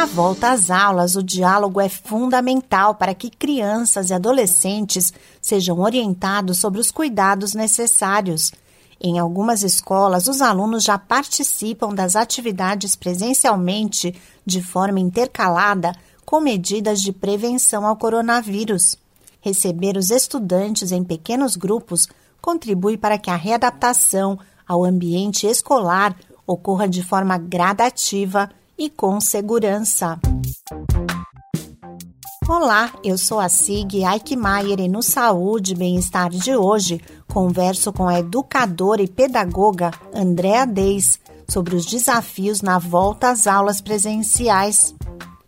na volta às aulas, o diálogo é fundamental para que crianças e adolescentes sejam orientados sobre os cuidados necessários. Em algumas escolas, os alunos já participam das atividades presencialmente de forma intercalada com medidas de prevenção ao coronavírus. Receber os estudantes em pequenos grupos contribui para que a readaptação ao ambiente escolar ocorra de forma gradativa e com segurança. Olá, eu sou a Sig Eichmeier e no Saúde e Bem-Estar de hoje converso com a educadora e pedagoga Andréa Deis sobre os desafios na volta às aulas presenciais.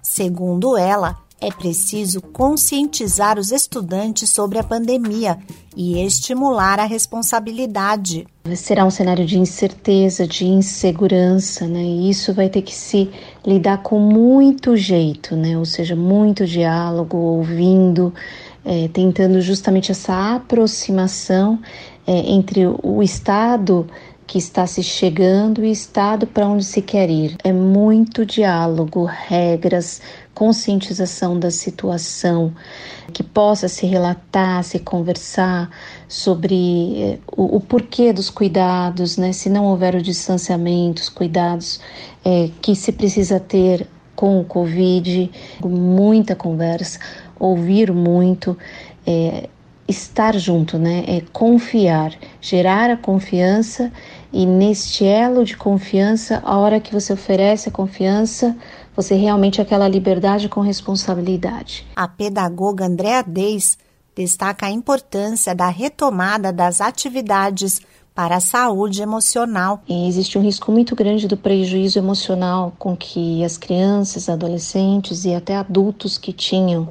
Segundo ela, é preciso conscientizar os estudantes sobre a pandemia e estimular a responsabilidade. Será um cenário de incerteza, de insegurança, né? E isso vai ter que se lidar com muito jeito, né? Ou seja, muito diálogo, ouvindo, é, tentando justamente essa aproximação é, entre o Estado que está se chegando e estado para onde se quer ir. É muito diálogo, regras, conscientização da situação, que possa se relatar, se conversar sobre eh, o, o porquê dos cuidados, né? Se não houver o distanciamento, os cuidados é, que se precisa ter com o Covid, muita conversa, ouvir muito, é, estar junto, né? É confiar, gerar a confiança e neste elo de confiança, a hora que você oferece a confiança, você realmente é aquela liberdade com responsabilidade. A pedagoga Andréa Deis destaca a importância da retomada das atividades para a saúde emocional. E existe um risco muito grande do prejuízo emocional com que as crianças, adolescentes e até adultos que tinham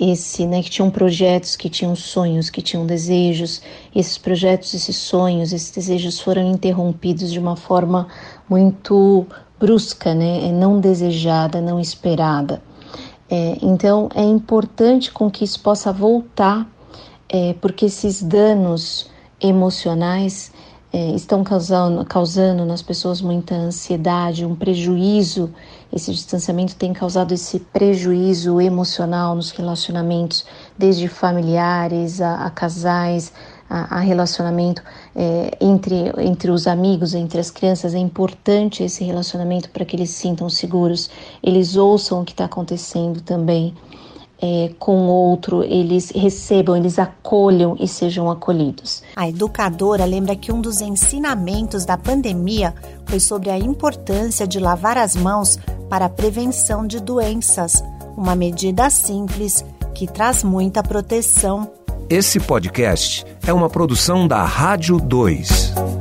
esse, né, que tinham projetos, que tinham sonhos, que tinham desejos, esses projetos, esses sonhos, esses desejos foram interrompidos de uma forma muito brusca, né? É não desejada, não esperada. É, então é importante com que isso possa voltar, é, porque esses danos emocionais é, estão causando, causando nas pessoas muita ansiedade, um prejuízo. Esse distanciamento tem causado esse prejuízo emocional nos relacionamentos, desde familiares a, a casais, a, a relacionamento é, entre, entre os amigos, entre as crianças. É importante esse relacionamento para que eles sintam seguros, eles ouçam o que está acontecendo também. É, com o outro, eles recebam, eles acolham e sejam acolhidos. A educadora lembra que um dos ensinamentos da pandemia foi sobre a importância de lavar as mãos para a prevenção de doenças, uma medida simples que traz muita proteção esse podcast é uma produção da Rádio 2.